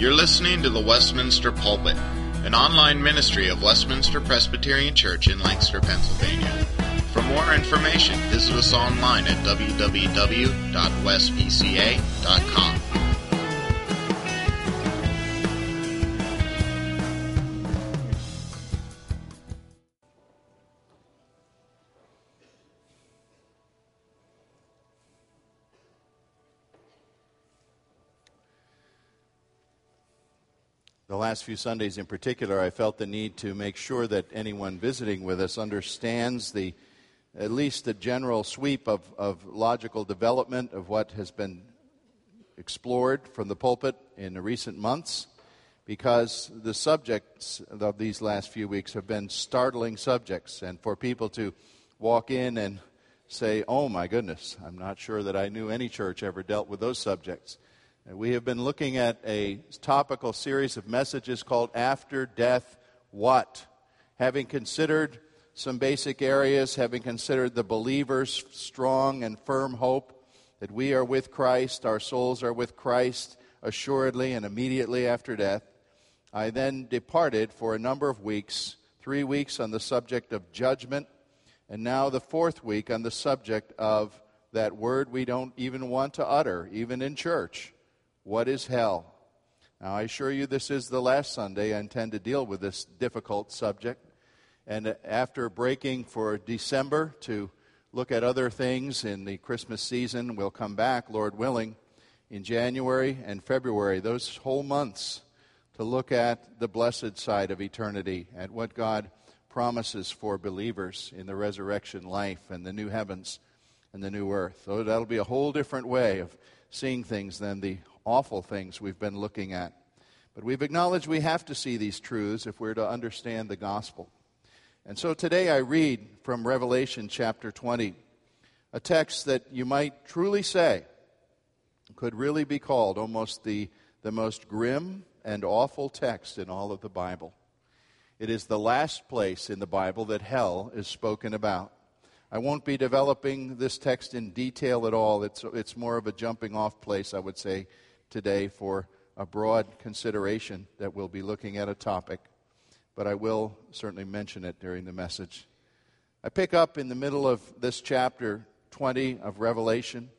You're listening to the Westminster Pulpit, an online ministry of Westminster Presbyterian Church in Lancaster, Pennsylvania. For more information, visit us online at www.westpca.com. last few Sundays in particular, I felt the need to make sure that anyone visiting with us understands the at least the general sweep of, of logical development of what has been explored from the pulpit in the recent months, because the subjects of these last few weeks have been startling subjects, and for people to walk in and say, Oh my goodness, I'm not sure that I knew any church ever dealt with those subjects. We have been looking at a topical series of messages called After Death What? Having considered some basic areas, having considered the believer's strong and firm hope that we are with Christ, our souls are with Christ assuredly and immediately after death, I then departed for a number of weeks, three weeks on the subject of judgment, and now the fourth week on the subject of that word we don't even want to utter, even in church what is hell? Now, I assure you, this is the last Sunday I intend to deal with this difficult subject. And after breaking for December to look at other things in the Christmas season, we'll come back, Lord willing, in January and February, those whole months, to look at the blessed side of eternity, at what God promises for believers in the resurrection life and the new heavens and the new earth. So that'll be a whole different way of seeing things than the awful things we've been looking at. But we've acknowledged we have to see these truths if we're to understand the gospel. And so today I read from Revelation chapter 20, a text that you might truly say could really be called almost the, the most grim and awful text in all of the Bible. It is the last place in the Bible that hell is spoken about. I won't be developing this text in detail at all. It's, it's more of a jumping off place, I would say, today for a broad consideration that we'll be looking at a topic, but I will certainly mention it during the message. I pick up in the middle of this chapter 20 of Revelation.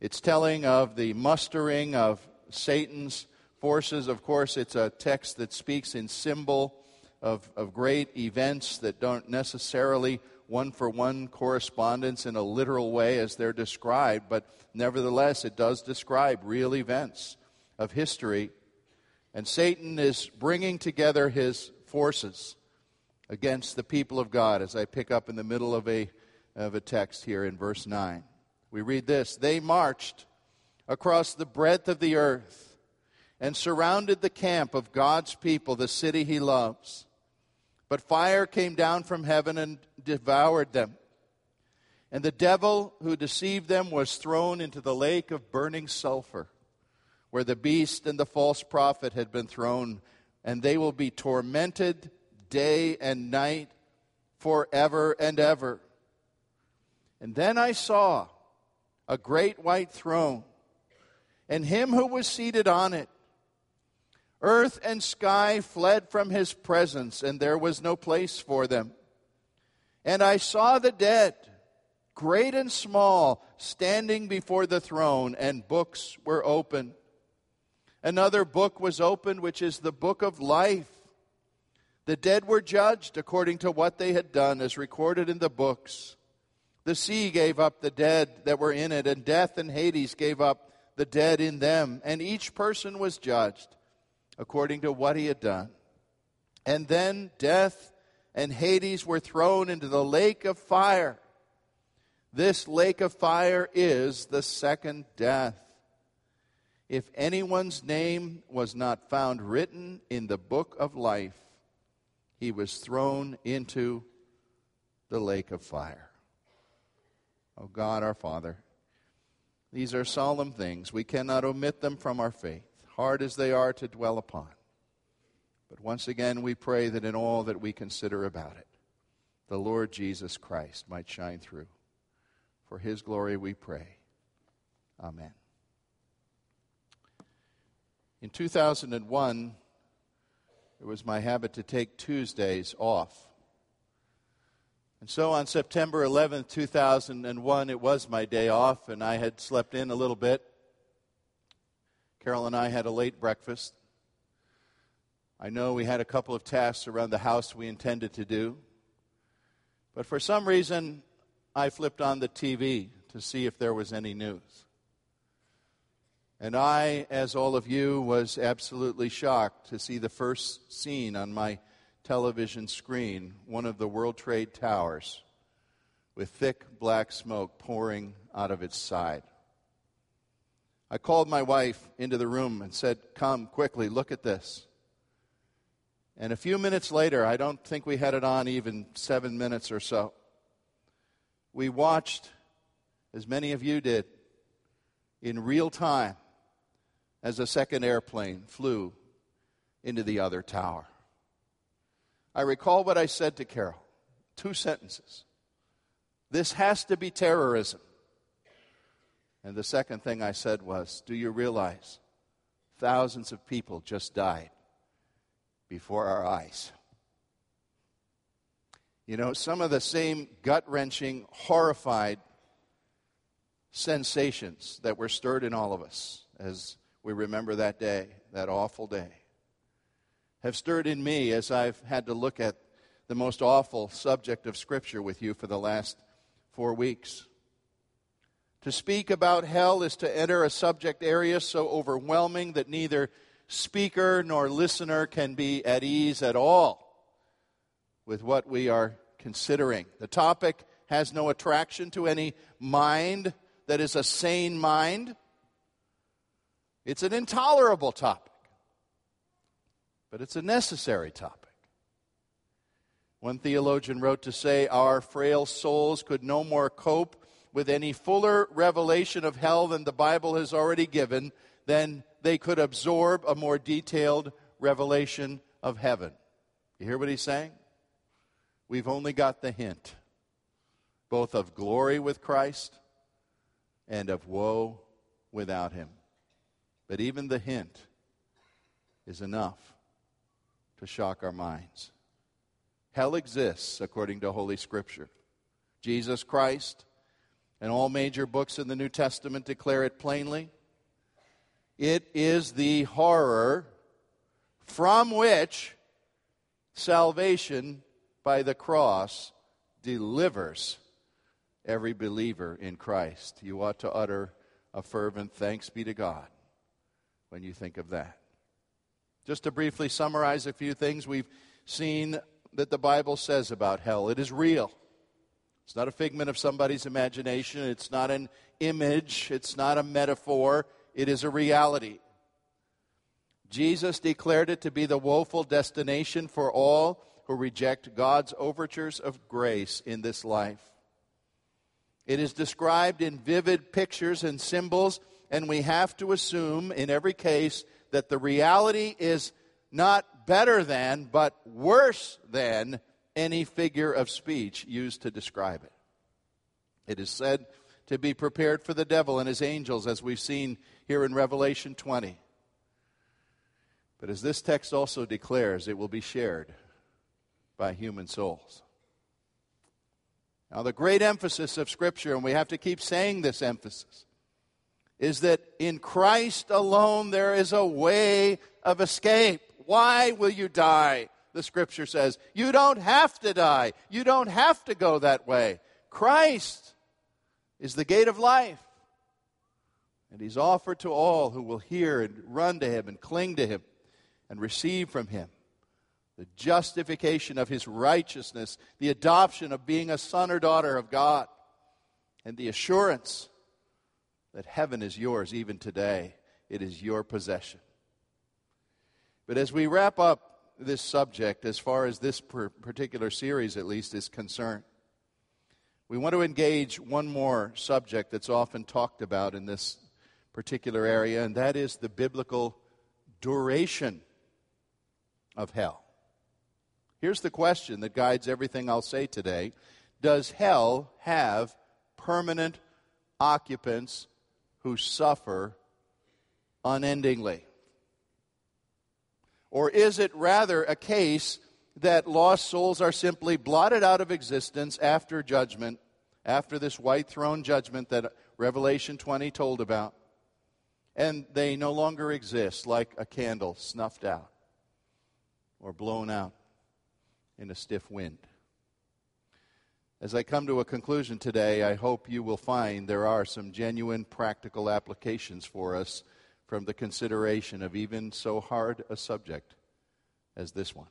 It's telling of the mustering of Satan's forces. Of course, it's a text that speaks in symbol of, of great events that don't necessarily one for one correspondence in a literal way as they're described, but nevertheless, it does describe real events of history. And Satan is bringing together his forces against the people of God, as I pick up in the middle of a, of a text here in verse 9. We read this They marched across the breadth of the earth and surrounded the camp of God's people, the city he loves. But fire came down from heaven and devoured them. And the devil who deceived them was thrown into the lake of burning sulfur, where the beast and the false prophet had been thrown, and they will be tormented day and night forever and ever. And then I saw a great white throne, and him who was seated on it Earth and sky fled from his presence, and there was no place for them. And I saw the dead, great and small, standing before the throne, and books were open. Another book was opened, which is the book of life. The dead were judged according to what they had done, as recorded in the books. The sea gave up the dead that were in it, and death and Hades gave up the dead in them, and each person was judged according to what he had done. And then death and Hades were thrown into the lake of fire. This lake of fire is the second death. If anyone's name was not found written in the book of life, he was thrown into the lake of fire. Oh God, our Father, these are solemn things. We cannot omit them from our faith hard as they are to dwell upon. But once again, we pray that in all that we consider about it, the Lord Jesus Christ might shine through. For his glory we pray. Amen. In 2001, it was my habit to take Tuesdays off. And so on September 11, 2001, it was my day off, and I had slept in a little bit. Carol and I had a late breakfast. I know we had a couple of tasks around the house we intended to do. But for some reason, I flipped on the TV to see if there was any news. And I, as all of you, was absolutely shocked to see the first scene on my television screen one of the World Trade Towers with thick black smoke pouring out of its side. I called my wife into the room and said, Come quickly, look at this. And a few minutes later, I don't think we had it on even seven minutes or so, we watched, as many of you did, in real time as a second airplane flew into the other tower. I recall what I said to Carol two sentences. This has to be terrorism. And the second thing I said was, Do you realize thousands of people just died before our eyes? You know, some of the same gut wrenching, horrified sensations that were stirred in all of us as we remember that day, that awful day, have stirred in me as I've had to look at the most awful subject of Scripture with you for the last four weeks. To speak about hell is to enter a subject area so overwhelming that neither speaker nor listener can be at ease at all with what we are considering. The topic has no attraction to any mind that is a sane mind. It's an intolerable topic, but it's a necessary topic. One theologian wrote to say, Our frail souls could no more cope with any fuller revelation of hell than the Bible has already given, then they could absorb a more detailed revelation of heaven. You hear what he's saying? We've only got the hint, both of glory with Christ and of woe without him. But even the hint is enough to shock our minds. Hell exists according to Holy Scripture. Jesus Christ and all major books in the New Testament declare it plainly. It is the horror from which salvation by the cross delivers every believer in Christ. You ought to utter a fervent thanks be to God when you think of that. Just to briefly summarize a few things we've seen that the Bible says about hell it is real. It's not a figment of somebody's imagination. It's not an image. It's not a metaphor. It is a reality. Jesus declared it to be the woeful destination for all who reject God's overtures of grace in this life. It is described in vivid pictures and symbols, and we have to assume in every case that the reality is not better than, but worse than any figure of speech used to describe it. It is said to be prepared for the devil and his angels, as we've seen here in Revelation 20. But as this text also declares, it will be shared by human souls. Now, the great emphasis of Scripture, and we have to keep saying this emphasis, is that in Christ alone there is a way of escape. Why will you die? The scripture says. You don't have to die. You don't have to go that way. Christ is the gate of life. And he's offered to all who will hear and run to him and cling to him and receive from him the justification of his righteousness, the adoption of being a son or daughter of God, and the assurance that heaven is yours even today. It is your possession. But as we wrap up this subject, as far as this particular series at least is concerned. We want to engage one more subject that's often talked about in this particular area, and that is the biblical duration of hell. Here's the question that guides everything I'll say today Does hell have permanent occupants who suffer unendingly? Or is it rather a case that lost souls are simply blotted out of existence after judgment, after this white throne judgment that Revelation 20 told about, and they no longer exist like a candle snuffed out or blown out in a stiff wind? As I come to a conclusion today, I hope you will find there are some genuine practical applications for us from the consideration of even so hard a subject as this one.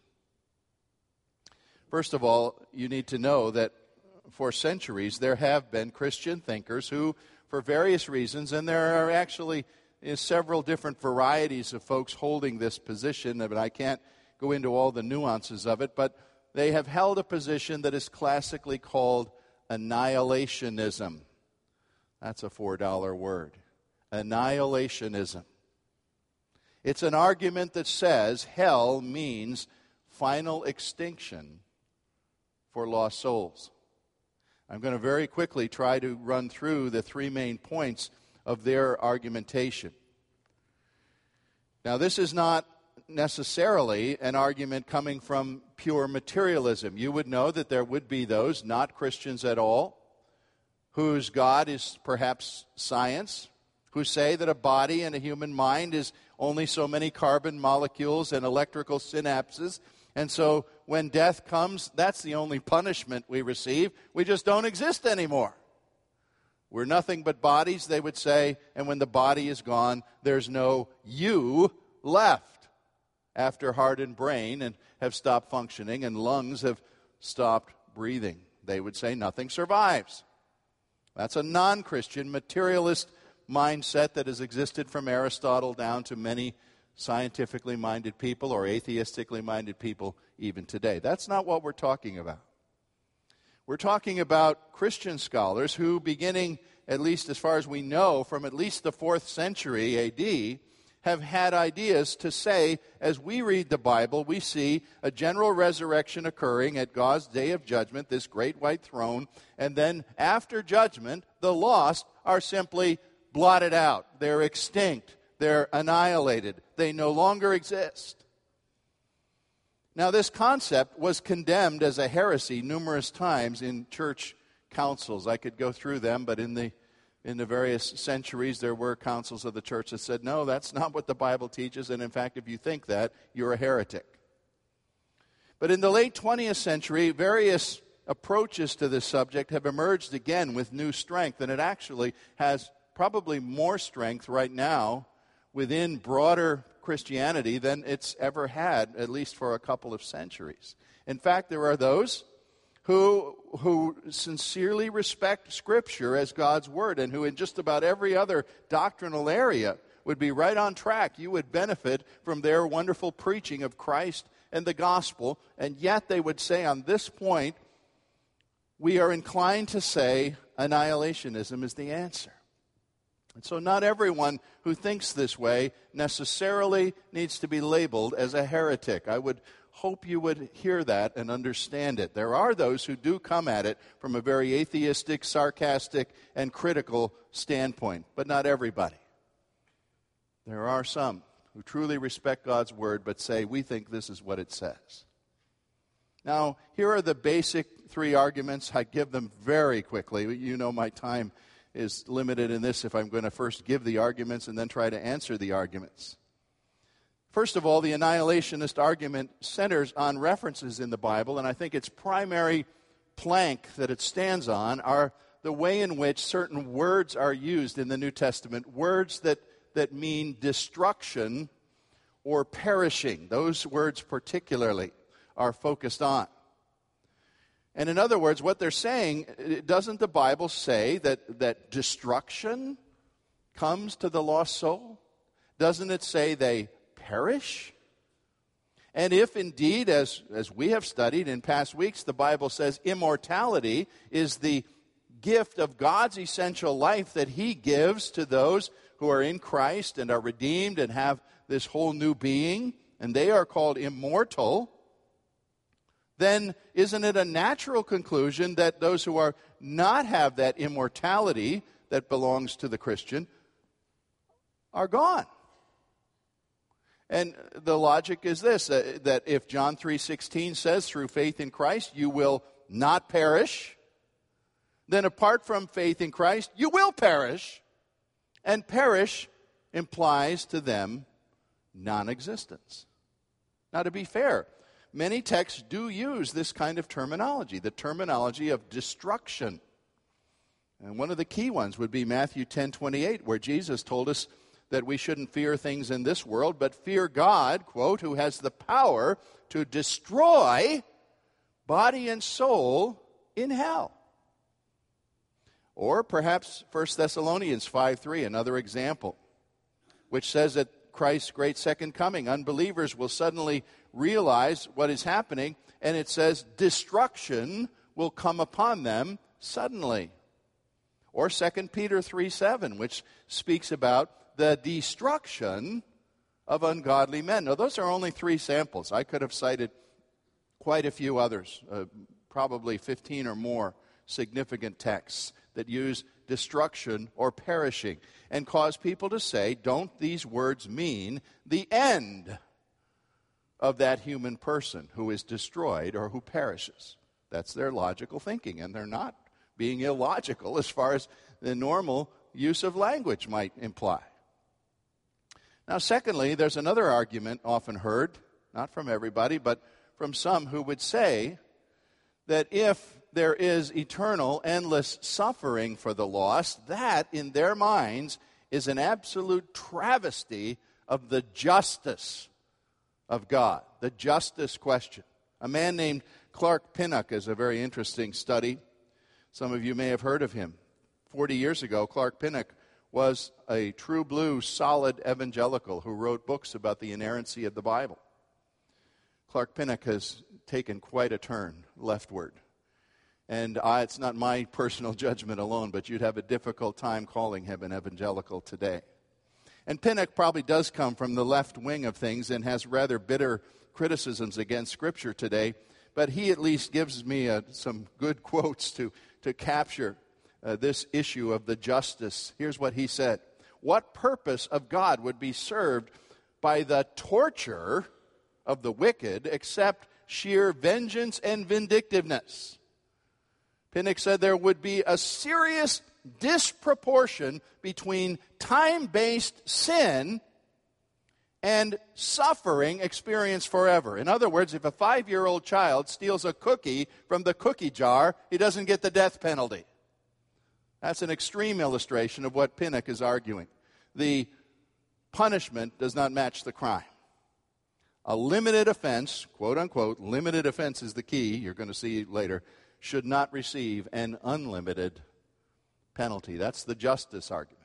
First of all, you need to know that for centuries there have been Christian thinkers who, for various reasons, and there are actually uh, several different varieties of folks holding this position, but I can't go into all the nuances of it, but they have held a position that is classically called annihilationism. That's a $4 word. Annihilationism. It's an argument that says hell means final extinction for lost souls. I'm going to very quickly try to run through the three main points of their argumentation. Now, this is not necessarily an argument coming from pure materialism. You would know that there would be those, not Christians at all, whose God is perhaps science, who say that a body and a human mind is only so many carbon molecules and electrical synapses. And so when death comes, that's the only punishment we receive. We just don't exist anymore. We're nothing but bodies, they would say, and when the body is gone, there's no you left after heart and brain and have stopped functioning and lungs have stopped breathing. They would say nothing survives. That's a non Christian materialist mindset that has existed from Aristotle down to many scientifically minded people or atheistically minded people even today. That's not what we're talking about. We're talking about Christian scholars who, beginning, at least as far as we know, from at least the fourth century AD, have had ideas to say, as we read the Bible, we see a general resurrection occurring at God's day of judgment, this great white throne, and then after judgment, the lost are simply blotted out. They're extinct. They're annihilated. They no longer exist. Now, this concept was condemned as a heresy numerous times in church councils. I could go through them, but in the in the various centuries, there were councils of the church that said, no, that's not what the Bible teaches, and in fact, if you think that, you're a heretic. But in the late 20th century, various approaches to this subject have emerged again with new strength, and it actually has probably more strength right now within broader Christianity than it's ever had, at least for a couple of centuries. In fact, there are those who, who sincerely respect Scripture as God's Word and who, in just about every other doctrinal area, would be right on track. You would benefit from their wonderful preaching of Christ and the gospel, and yet they would say on this point, we are inclined to say annihilationism is the answer. And so, not everyone who thinks this way necessarily needs to be labeled as a heretic. I would hope you would hear that and understand it. There are those who do come at it from a very atheistic, sarcastic, and critical standpoint, but not everybody. There are some who truly respect God's word but say, we think this is what it says. Now, here are the basic three arguments. I give them very quickly. You know my time is limited in this if I'm going to first give the arguments and then try to answer the arguments. First of all, the annihilationist argument centers on references in the Bible, and I think its primary plank that it stands on are the way in which certain words are used in the New Testament, words that, that mean destruction or perishing. Those words, particularly, are focused on. And in other words, what they're saying, doesn't the Bible say that, that destruction comes to the lost soul? Doesn't it say they perish? And if indeed, as, as we have studied in past weeks, the Bible says immortality is the gift of God's essential life that He gives to those who are in Christ and are redeemed and have this whole new being, and they are called immortal, then isn't it a natural conclusion that those who are not have that immortality that belongs to the Christian are gone? And the logic is this uh, that if John 3:16 says through faith in Christ you will not perish, then apart from faith in Christ you will perish. And perish implies to them non-existence. Now to be fair, many texts do use this kind of terminology, the terminology of destruction. And one of the key ones would be Matthew 10:28 where Jesus told us that we shouldn't fear things in this world, but fear God, quote, who has the power to destroy body and soul in hell. Or perhaps 1 Thessalonians 5 3, another example, which says that Christ's great second coming, unbelievers will suddenly realize what is happening, and it says destruction will come upon them suddenly. Or 2 Peter 3 7, which speaks about the destruction of ungodly men. Now, those are only three samples. I could have cited quite a few others, uh, probably 15 or more significant texts that use destruction or perishing and cause people to say, don't these words mean the end of that human person who is destroyed or who perishes? That's their logical thinking, and they're not being illogical as far as the normal use of language might imply. Now, secondly, there's another argument often heard, not from everybody, but from some who would say that if there is eternal, endless suffering for the lost, that, in their minds, is an absolute travesty of the justice of God, the justice question. A man named Clark Pinnock is a very interesting study. Some of you may have heard of him. Forty years ago, Clark Pinnock was a true blue, solid evangelical who wrote books about the inerrancy of the Bible. Clark Pinnock has taken quite a turn leftward. And I, it's not my personal judgment alone, but you'd have a difficult time calling him an evangelical today. And Pinnock probably does come from the left wing of things and has rather bitter criticisms against Scripture today, but he at least gives me uh, some good quotes to, to capture uh, this issue of the justice. Here's what he said What purpose of God would be served by the torture of the wicked except sheer vengeance and vindictiveness? Pinnock said there would be a serious disproportion between time based sin and suffering experienced forever. In other words, if a five year old child steals a cookie from the cookie jar, he doesn't get the death penalty. That's an extreme illustration of what Pinnock is arguing. The punishment does not match the crime. A limited offense, quote unquote, limited offense is the key, you're going to see later, should not receive an unlimited penalty. That's the justice argument.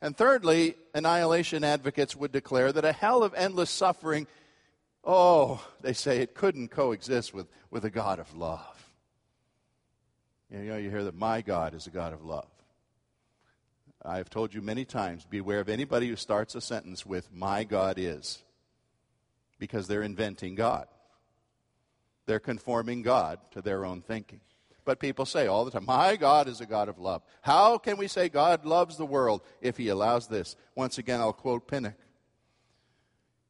And thirdly, annihilation advocates would declare that a hell of endless suffering, oh, they say it couldn't coexist with, with a God of love. You know, you hear that my God is a God of love. I've told you many times beware of anybody who starts a sentence with, My God is, because they're inventing God. They're conforming God to their own thinking. But people say all the time, My God is a God of love. How can we say God loves the world if He allows this? Once again, I'll quote Pinnock.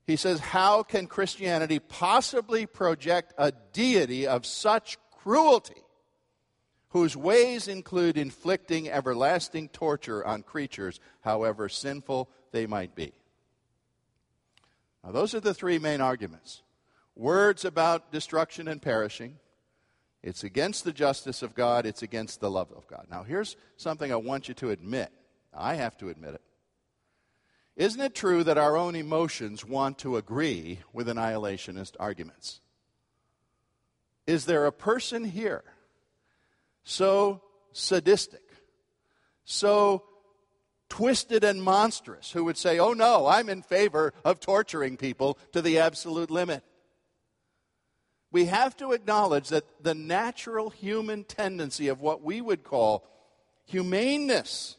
He says, How can Christianity possibly project a deity of such cruelty whose ways include inflicting everlasting torture on creatures, however sinful they might be. Now, those are the three main arguments words about destruction and perishing. It's against the justice of God, it's against the love of God. Now, here's something I want you to admit. I have to admit it. Isn't it true that our own emotions want to agree with annihilationist arguments? Is there a person here so sadistic, so twisted and monstrous, who would say, Oh no, I'm in favor of torturing people to the absolute limit. We have to acknowledge that the natural human tendency of what we would call humaneness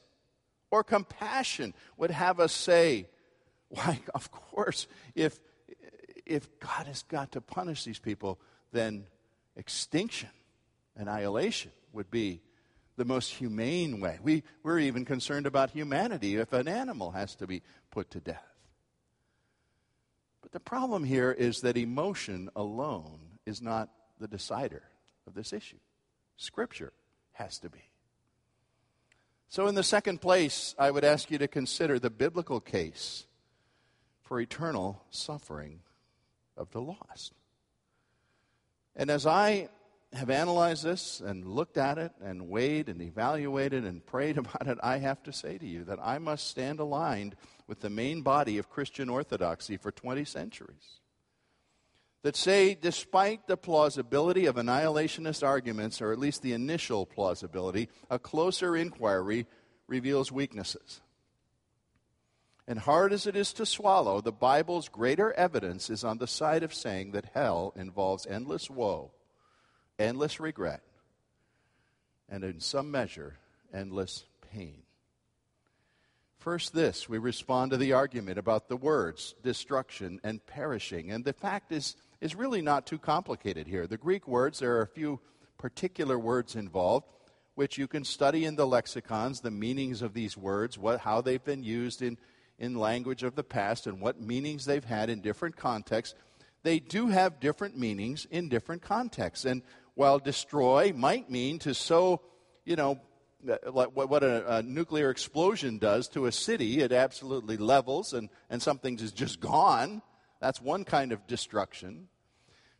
or compassion would have us say, Why, of course, if, if God has got to punish these people, then extinction, annihilation would be the most humane way. We, we're even concerned about humanity if an animal has to be put to death. But the problem here is that emotion alone is not the decider of this issue. Scripture has to be. So, in the second place, I would ask you to consider the biblical case for eternal suffering of the lost. And as I have analyzed this and looked at it and weighed and evaluated and prayed about it, I have to say to you that I must stand aligned with the main body of Christian orthodoxy for 20 centuries. That say, despite the plausibility of annihilationist arguments, or at least the initial plausibility, a closer inquiry reveals weaknesses. And hard as it is to swallow, the Bible's greater evidence is on the side of saying that hell involves endless woe, endless regret, and in some measure, endless pain. First, this we respond to the argument about the words destruction and perishing. And the fact is, is really not too complicated here. The Greek words, there are a few particular words involved, which you can study in the lexicons, the meanings of these words, what, how they've been used in, in language of the past, and what meanings they've had in different contexts. They do have different meanings in different contexts. And while destroy might mean to so, you know, uh, like what a, a, nuclear explosion does to a city. It absolutely levels and, and something is just gone. That's one kind of destruction.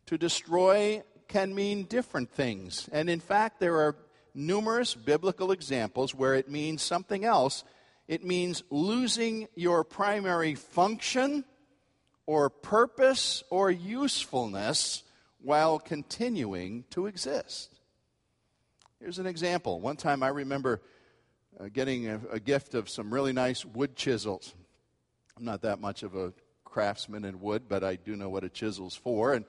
To destroy can mean different things. And in fact, there are numerous biblical examples where it means something else. It means losing your primary function or purpose or usefulness while continuing to exist. Here's an example. One time I remember uh, getting a, a, gift of some really nice wood chisels. I'm not that much of a craftsman in wood, but I do know what a chisel's for. And,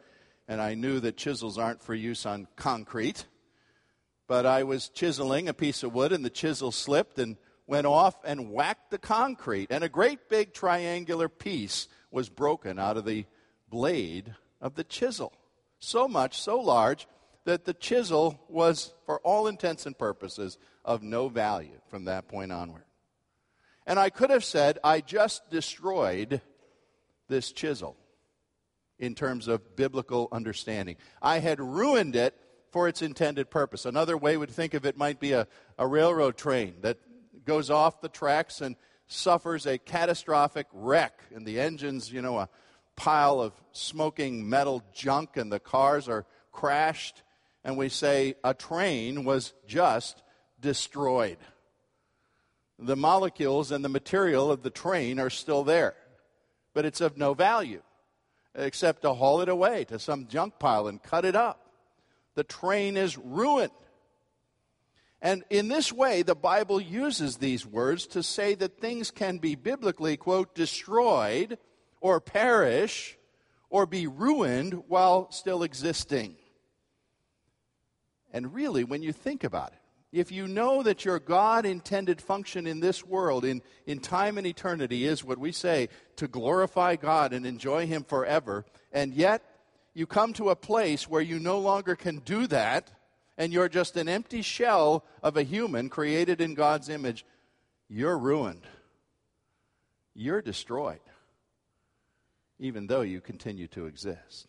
and I knew that chisels aren't for use on concrete. But I was chiseling a piece of wood, and the chisel slipped and went off and whacked the concrete. And a great big triangular piece was broken out of the blade of the chisel. So much, so large, that the chisel was, for all intents and purposes, of no value from that point onward. And I could have said, I just destroyed this chisel in terms of biblical understanding. I had ruined it for its intended purpose. Another way would think of it might be a, a railroad train that goes off the tracks and suffers a catastrophic wreck, and the engine's, you know, a pile of smoking metal junk, and the cars are crashed and we say a train was just destroyed. The molecules and the material of the train are still there, but it's of no value except to haul it away to some junk pile and cut it up. The train is ruined. And in this way, the Bible uses these words to say that things can be biblically, quote, destroyed or perish or be ruined while still existing. And really, when you think about it, if you know that your God intended function in this world, in, in time and eternity, is what we say to glorify God and enjoy Him forever, and yet you come to a place where you no longer can do that, and you're just an empty shell of a human created in God's image, you're ruined. You're destroyed, even though you continue to exist.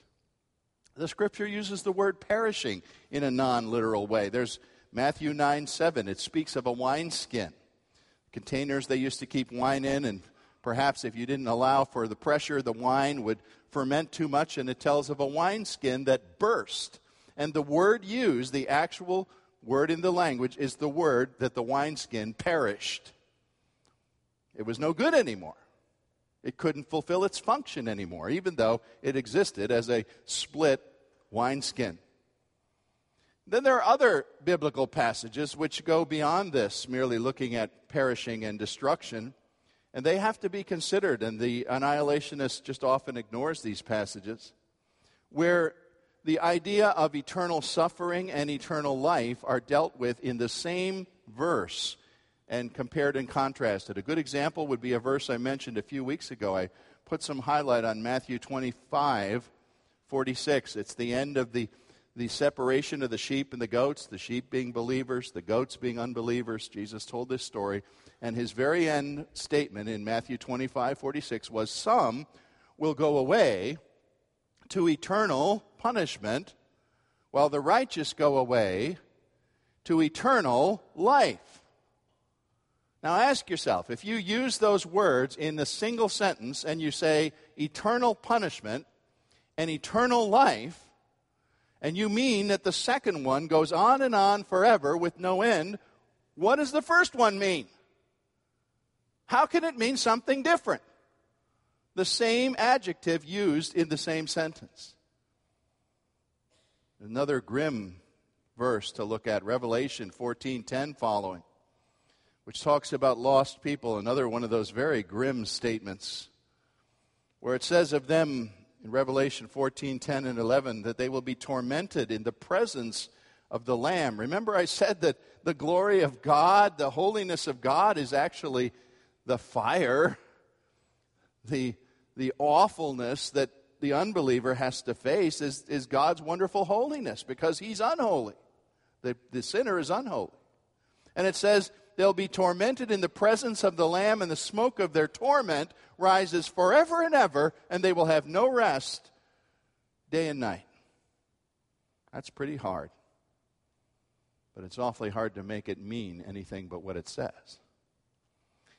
The scripture uses the word perishing in a non literal way. There's Matthew 9 7. It speaks of a wineskin. Containers they used to keep wine in, and perhaps if you didn't allow for the pressure, the wine would ferment too much, and it tells of a wineskin that burst. And the word used, the actual word in the language, is the word that the wineskin perished. It was no good anymore. It couldn't fulfill its function anymore, even though it existed as a split wineskin. Then there are other biblical passages which go beyond this, merely looking at perishing and destruction, and they have to be considered, and the annihilationist just often ignores these passages, where the idea of eternal suffering and eternal life are dealt with in the same verse and compared and contrasted. A good example would be a verse I mentioned a few weeks ago. I put some highlight on Matthew 25, 46. It's the end of the, the separation of the sheep and the goats, the sheep being believers, the goats being unbelievers. Jesus told this story. And his very end statement in Matthew 25, 46 was Some will go away to eternal punishment, while the righteous go away to eternal life. Now ask yourself if you use those words in a single sentence and you say eternal punishment and eternal life, and you mean that the second one goes on and on forever with no end, what does the first one mean? How can it mean something different? The same adjective used in the same sentence. Another grim verse to look at, Revelation 14:10 following, which talks about lost people, another one of those very grim statements where it says of them in Revelation 14:10 and 11 that they will be tormented in the presence of the lamb. Remember I said that the glory of God, the holiness of God is actually the fire, the the awfulness that the unbeliever has to face is, is God's wonderful holiness because he's unholy. The, the sinner is unholy. And it says, they'll be tormented in the presence of the Lamb, and the smoke of their torment rises forever and ever, and they will have no rest day and night. That's pretty hard. But it's awfully hard to make it mean anything but what it says.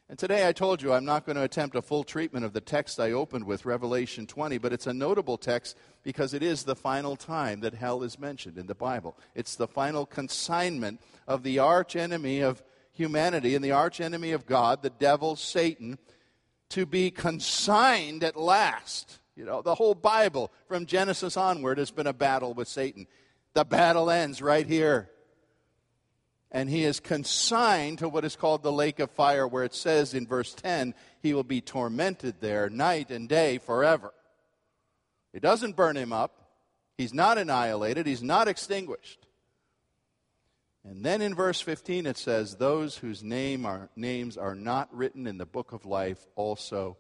And today I told you I'm not going to attempt a full treatment of the text I opened with, Revelation 20, but it's a notable text because it is the final time that hell is mentioned in the Bible. It's the final consignment of the archenemy of humanity and the archenemy of God, the devil, Satan, to be consigned at last. You know, the whole Bible from Genesis onward has been a battle with Satan. The battle ends right here and he is consigned to what is called the lake of fire, where it says in verse 10, he will be tormented there night and day forever. It doesn't burn him up, he's not annihilated, he's not extinguished. And then in verse 15 it says, Those whose name are, names are not written in the book of life also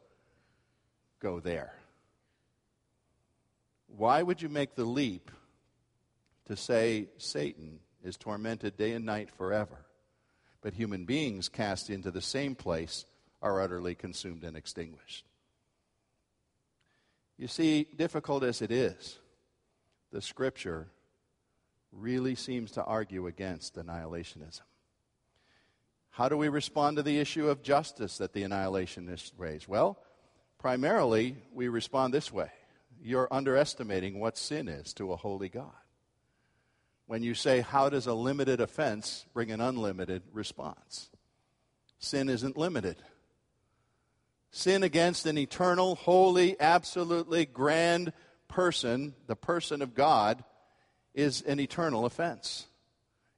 go there. Why would you make the leap to say Satan is tormented day and night forever. But human beings cast into the same place are utterly consumed and extinguished. You see, difficult as it is, the scripture really seems to argue against annihilationism. How do we respond to the issue of justice that the annihilationists raise? Well, primarily, we respond this way you're underestimating what sin is to a holy God when you say, How does a limited offense bring an unlimited response? Sin isn't limited. Sin against an eternal, holy, absolutely grand person, the person of God, is an eternal offense.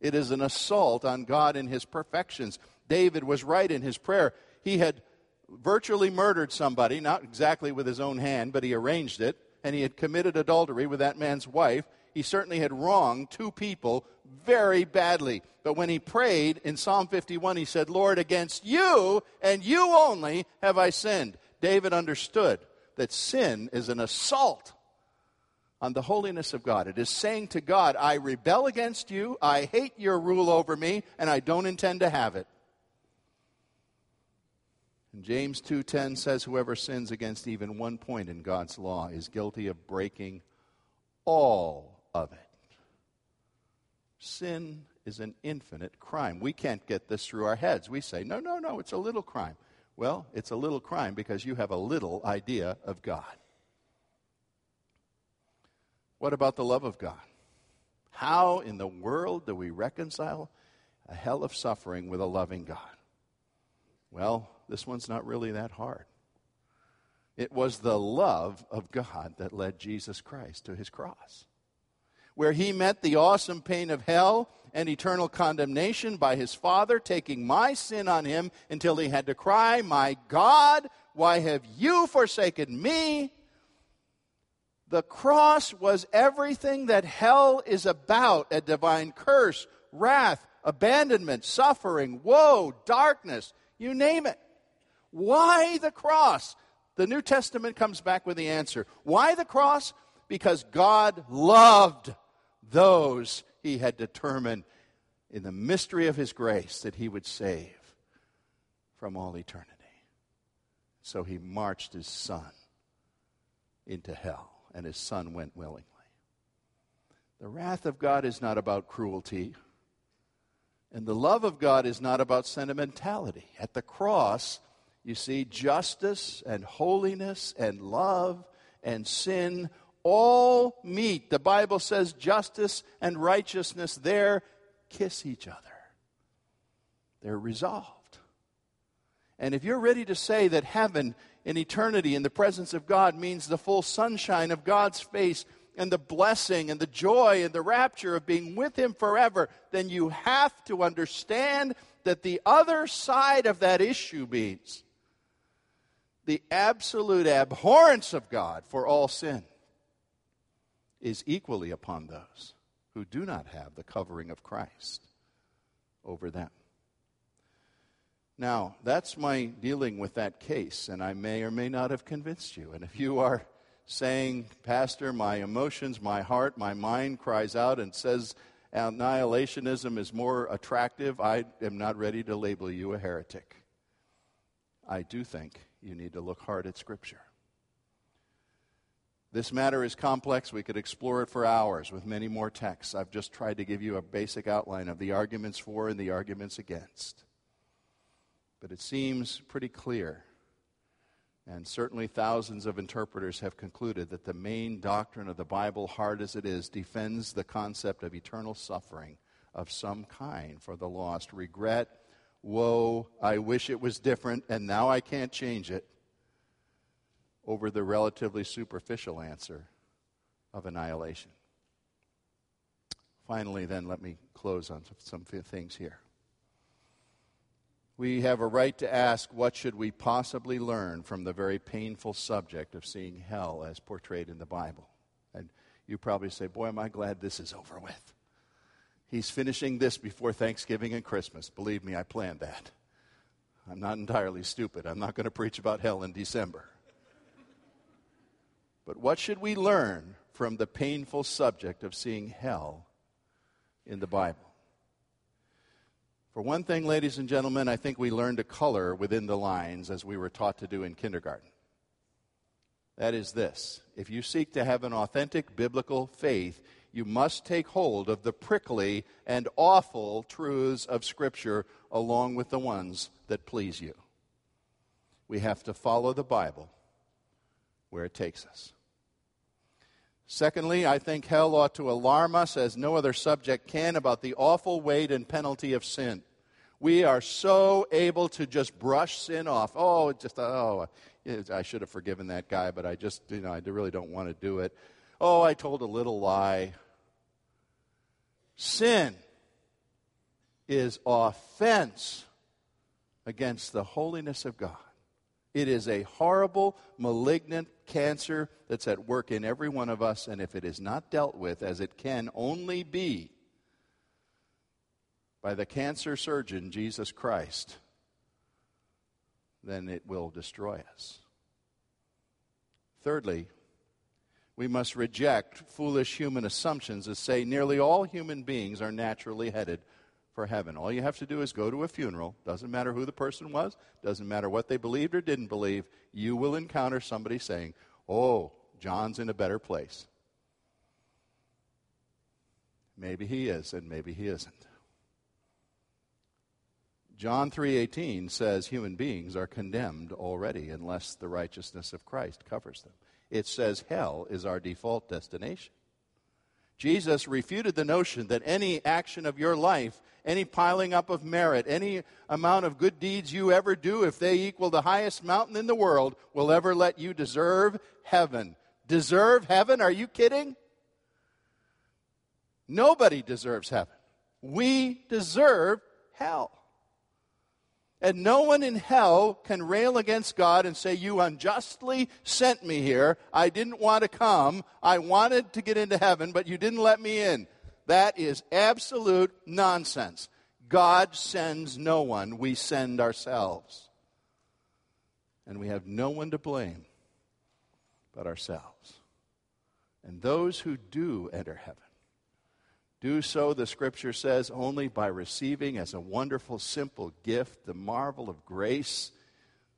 It is an assault on God and his perfections. David was right in his prayer. He had virtually murdered somebody, not exactly with his own hand, but he arranged it, and he had committed adultery with that man's wife, he certainly had wronged two people very badly. But when he prayed in Psalm 51, he said, Lord, against you and you only have I sinned. David understood that sin is an assault on the holiness of God. It is saying to God, I rebel against you, I hate your rule over me, and I don't intend to have it. And James 2:10 says whoever sins against even one point in God's law is guilty of breaking all of it. Sin is an infinite crime. We can't get this through our heads. We say, no, no, no, it's a little crime. Well, it's a little crime because you have a little idea of God. What about the love of God? How in the world do we reconcile a hell of suffering with a loving God? Well, this one's not really that hard. It was the love of God that led Jesus Christ to his cross where he met the awesome pain of hell and eternal condemnation by his Father, taking my sin on him until he had to cry, My God, why have you forsaken me? The cross was everything that hell is about a divine curse, wrath, abandonment, suffering, woe, darkness, you name it. Why the cross? The New Testament comes back with the answer. Why the cross? Because God loved those he had determined in the mystery of his grace that he would save from all eternity. So he marched his son into hell, and his son went willingly. The wrath of God is not about cruelty, and the love of God is not about sentimentality. At the cross, you see, justice and holiness and love and sin all meet. The Bible says justice and righteousness there kiss each other, they're resolved. And if you're ready to say that heaven in eternity in the presence of God means the full sunshine of God's face and the blessing and the joy and the rapture of being with Him forever, then you have to understand that the other side of that issue means the absolute abhorrence of God for all sin is equally upon those who do not have the covering of Christ over them. Now, that's my dealing with that case, and I may or may not have convinced you. And if you are saying, Pastor, my emotions, my heart, my mind cries out and says annihilationism is more attractive, I am not ready to label you a heretic. I do think you need to look hard at Scripture. This matter is complex. We could explore it for hours with many more texts. I've just tried to give you a basic outline of the arguments for and the arguments against. But it seems pretty clear, and certainly thousands of interpreters have concluded that the main doctrine of the Bible, hard as it is, defends the concept of eternal suffering of some kind for the lost. Regret, woe, I wish it was different, and now I can't change it, over the relatively superficial answer of annihilation. Finally, then, let me close on some things here we have a right to ask what should we possibly learn from the very painful subject of seeing hell as portrayed in the Bible. And you probably say, Boy, am I glad this is over with. He's finishing this before Thanksgiving and Christmas. Believe me, I planned that. I'm not entirely stupid. I'm not going to preach about hell in December. But what should we learn from the painful subject of seeing hell in the Bible? For one thing, ladies and gentlemen, I think we learned to color within the lines as we were taught to do in kindergarten. That is this if you seek to have an authentic biblical faith, you must take hold of the prickly and awful truths of Scripture along with the ones that please you. We have to follow the Bible where it takes us. Secondly, I think hell ought to alarm us as no other subject can about the awful weight and penalty of sin we are so able to just brush sin off. Oh, just, oh, I should have forgiven that guy, but I just, you know, I really don't want to do it. Oh, I told a little lie. Sin is offense against the holiness of God. It is a horrible, malignant cancer that's at work in every one of us, and if it is not dealt with, as it can only be, by the cancer surgeon, Jesus Christ, then it will destroy us. Thirdly, we must reject foolish human assumptions that say nearly all human beings are naturally headed for heaven. All you have to do is go to a funeral. Doesn't matter who the person was, doesn't matter what they believed or didn't believe, you will encounter somebody saying, Oh, John's in a better place. Maybe he is, and maybe he isn't. John 3:18 says human beings are condemned already unless the righteousness of Christ covers them. It says hell is our default destination. Jesus refuted the notion that any action of your life, any piling up of merit, any amount of good deeds you ever do, if they equal the highest mountain in the world, will ever let you deserve heaven. Deserve heaven? Are you kidding? Nobody deserves heaven. We deserve hell. And no one in hell can rail against God and say, You unjustly sent me here. I didn't want to come. I wanted to get into heaven, but you didn't let me in. That is absolute nonsense. God sends no one, we send ourselves. And we have no one to blame but ourselves. And those who do enter heaven do so, the scripture says, only by receiving as a wonderful, simple gift the marvel of grace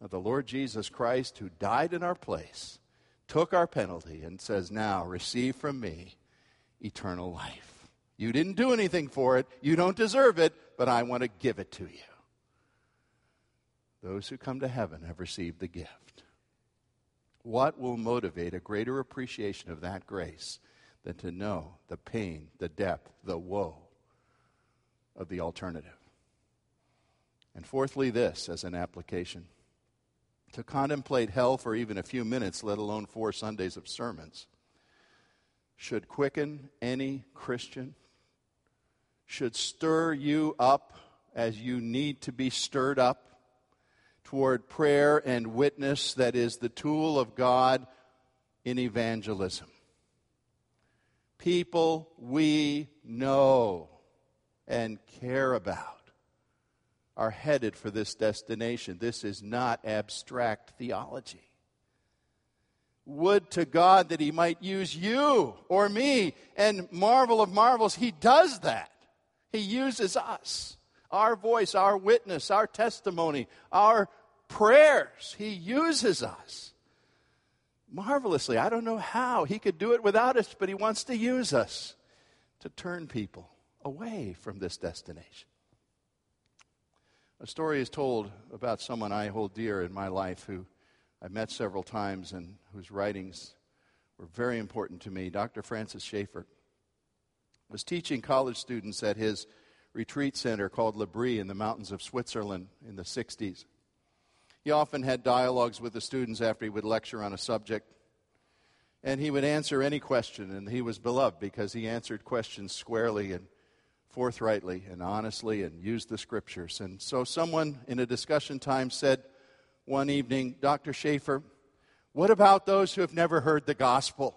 of the Lord Jesus Christ, who died in our place, took our penalty and says, Now receive from me eternal life. You didn't do anything for it, you don't deserve it, but I want to give it to you. Those who come to heaven have received the gift. What will motivate a greater appreciation of that grace than to know the pain, the depth, the woe of the alternative? And fourthly, this as an application to contemplate hell for even a few minutes, let alone four Sundays of sermons, should quicken any Christian, should stir you up as you need to be stirred up toward prayer and witness that is the tool of God in evangelism. People we know and care about are headed for this destination. This is not abstract theology. Would to God that He might use you or me, and marvel of marvels, He does that. He uses us, our voice, our witness, our testimony, our prayers. He uses us marvelously. I don't know how. He could do it without us, but He wants to use us to turn people away from this destination. A story is told about someone I hold dear in my life who I met several times and whose writings were very important to me. Dr. Francis Schaeffer was teaching college students at his retreat center called L'Abri in the mountains of Switzerland in the 60s. He often had dialogues with the students after he would lecture on a subject. And he would answer any question, and he was beloved because he answered questions squarely and forthrightly and honestly and used the scriptures. And so, someone in a discussion time said one evening, Dr. Schaeffer, what about those who have never heard the gospel?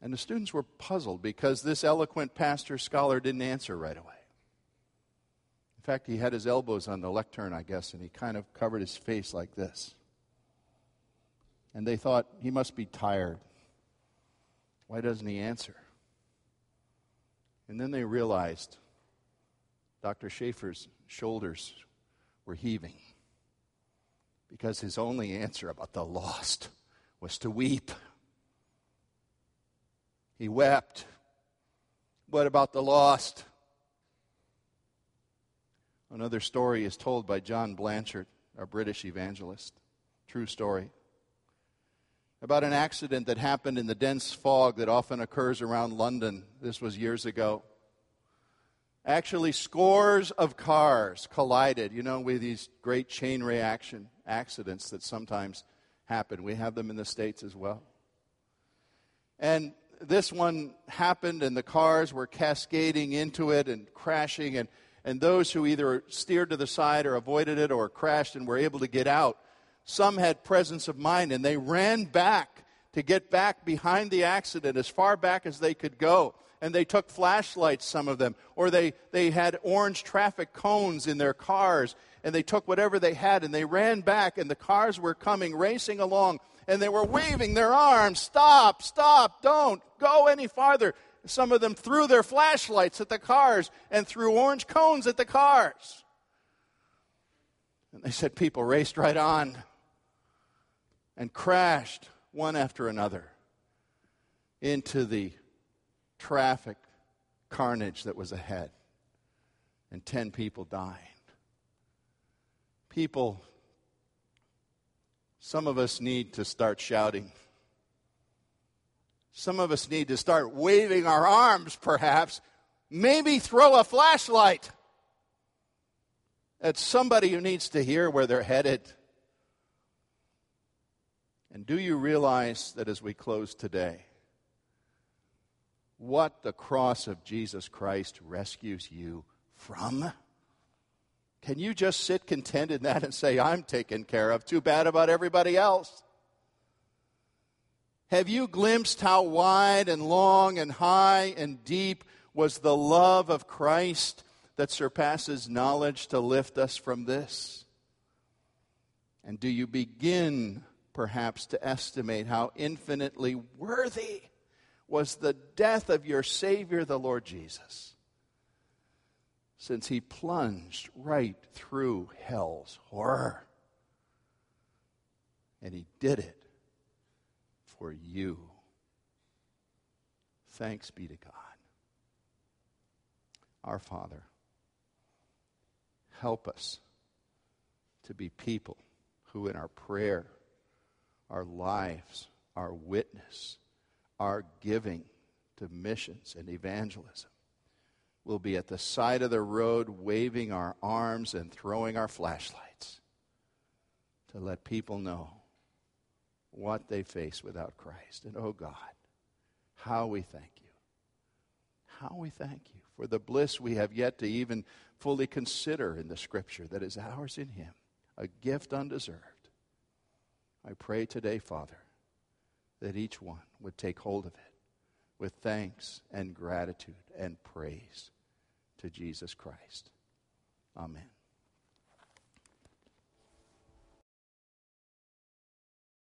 And the students were puzzled because this eloquent pastor scholar didn't answer right away. In fact, he had his elbows on the lectern, I guess, and he kind of covered his face like this. And they thought, he must be tired. Why doesn't he answer? And then they realized Dr. Schaeffer's shoulders were heaving because his only answer about the lost was to weep. He wept. What about the lost? Another story is told by John Blanchard, a British evangelist. True story. About an accident that happened in the dense fog that often occurs around London. This was years ago. Actually, scores of cars collided, you know, with these great chain reaction accidents that sometimes happen. We have them in the States as well. And this one happened, and the cars were cascading into it and crashing, and and those who either steered to the side or avoided it or crashed and were able to get out, some had presence of mind and they ran back to get back behind the accident as far back as they could go. And they took flashlights, some of them, or they, they had orange traffic cones in their cars, and they took whatever they had and they ran back, and the cars were coming racing along, and they were waving their arms Stop, stop, don't go any farther. Some of them threw their flashlights at the cars and threw orange cones at the cars. And they said people raced right on and crashed one after another into the traffic carnage that was ahead. And 10 people died. People, some of us need to start shouting. Some of us need to start waving our arms, perhaps. Maybe throw a flashlight at somebody who needs to hear where they're headed. And do you realize that as we close today, what the cross of Jesus Christ rescues you from? Can you just sit content in that and say, I'm taken care of? Too bad about everybody else. Have you glimpsed how wide and long and high and deep was the love of Christ that surpasses knowledge to lift us from this? And do you begin perhaps to estimate how infinitely worthy was the death of your Savior, the Lord Jesus? Since he plunged right through hell's horror And He did it for you. Thanks be to God. Our Father, help us to be people who, in our prayer, our lives, our witness, our giving to missions and evangelism, will be at the side of the road waving our arms and throwing our flashlights to let people know what they face without Christ. And oh God, how we thank you. How we thank you for the bliss we have yet to even fully consider in the Scripture that is ours in Him, a gift undeserved. I pray today, Father, that each one would take hold of it with thanks and gratitude and praise to Jesus Christ. Amen.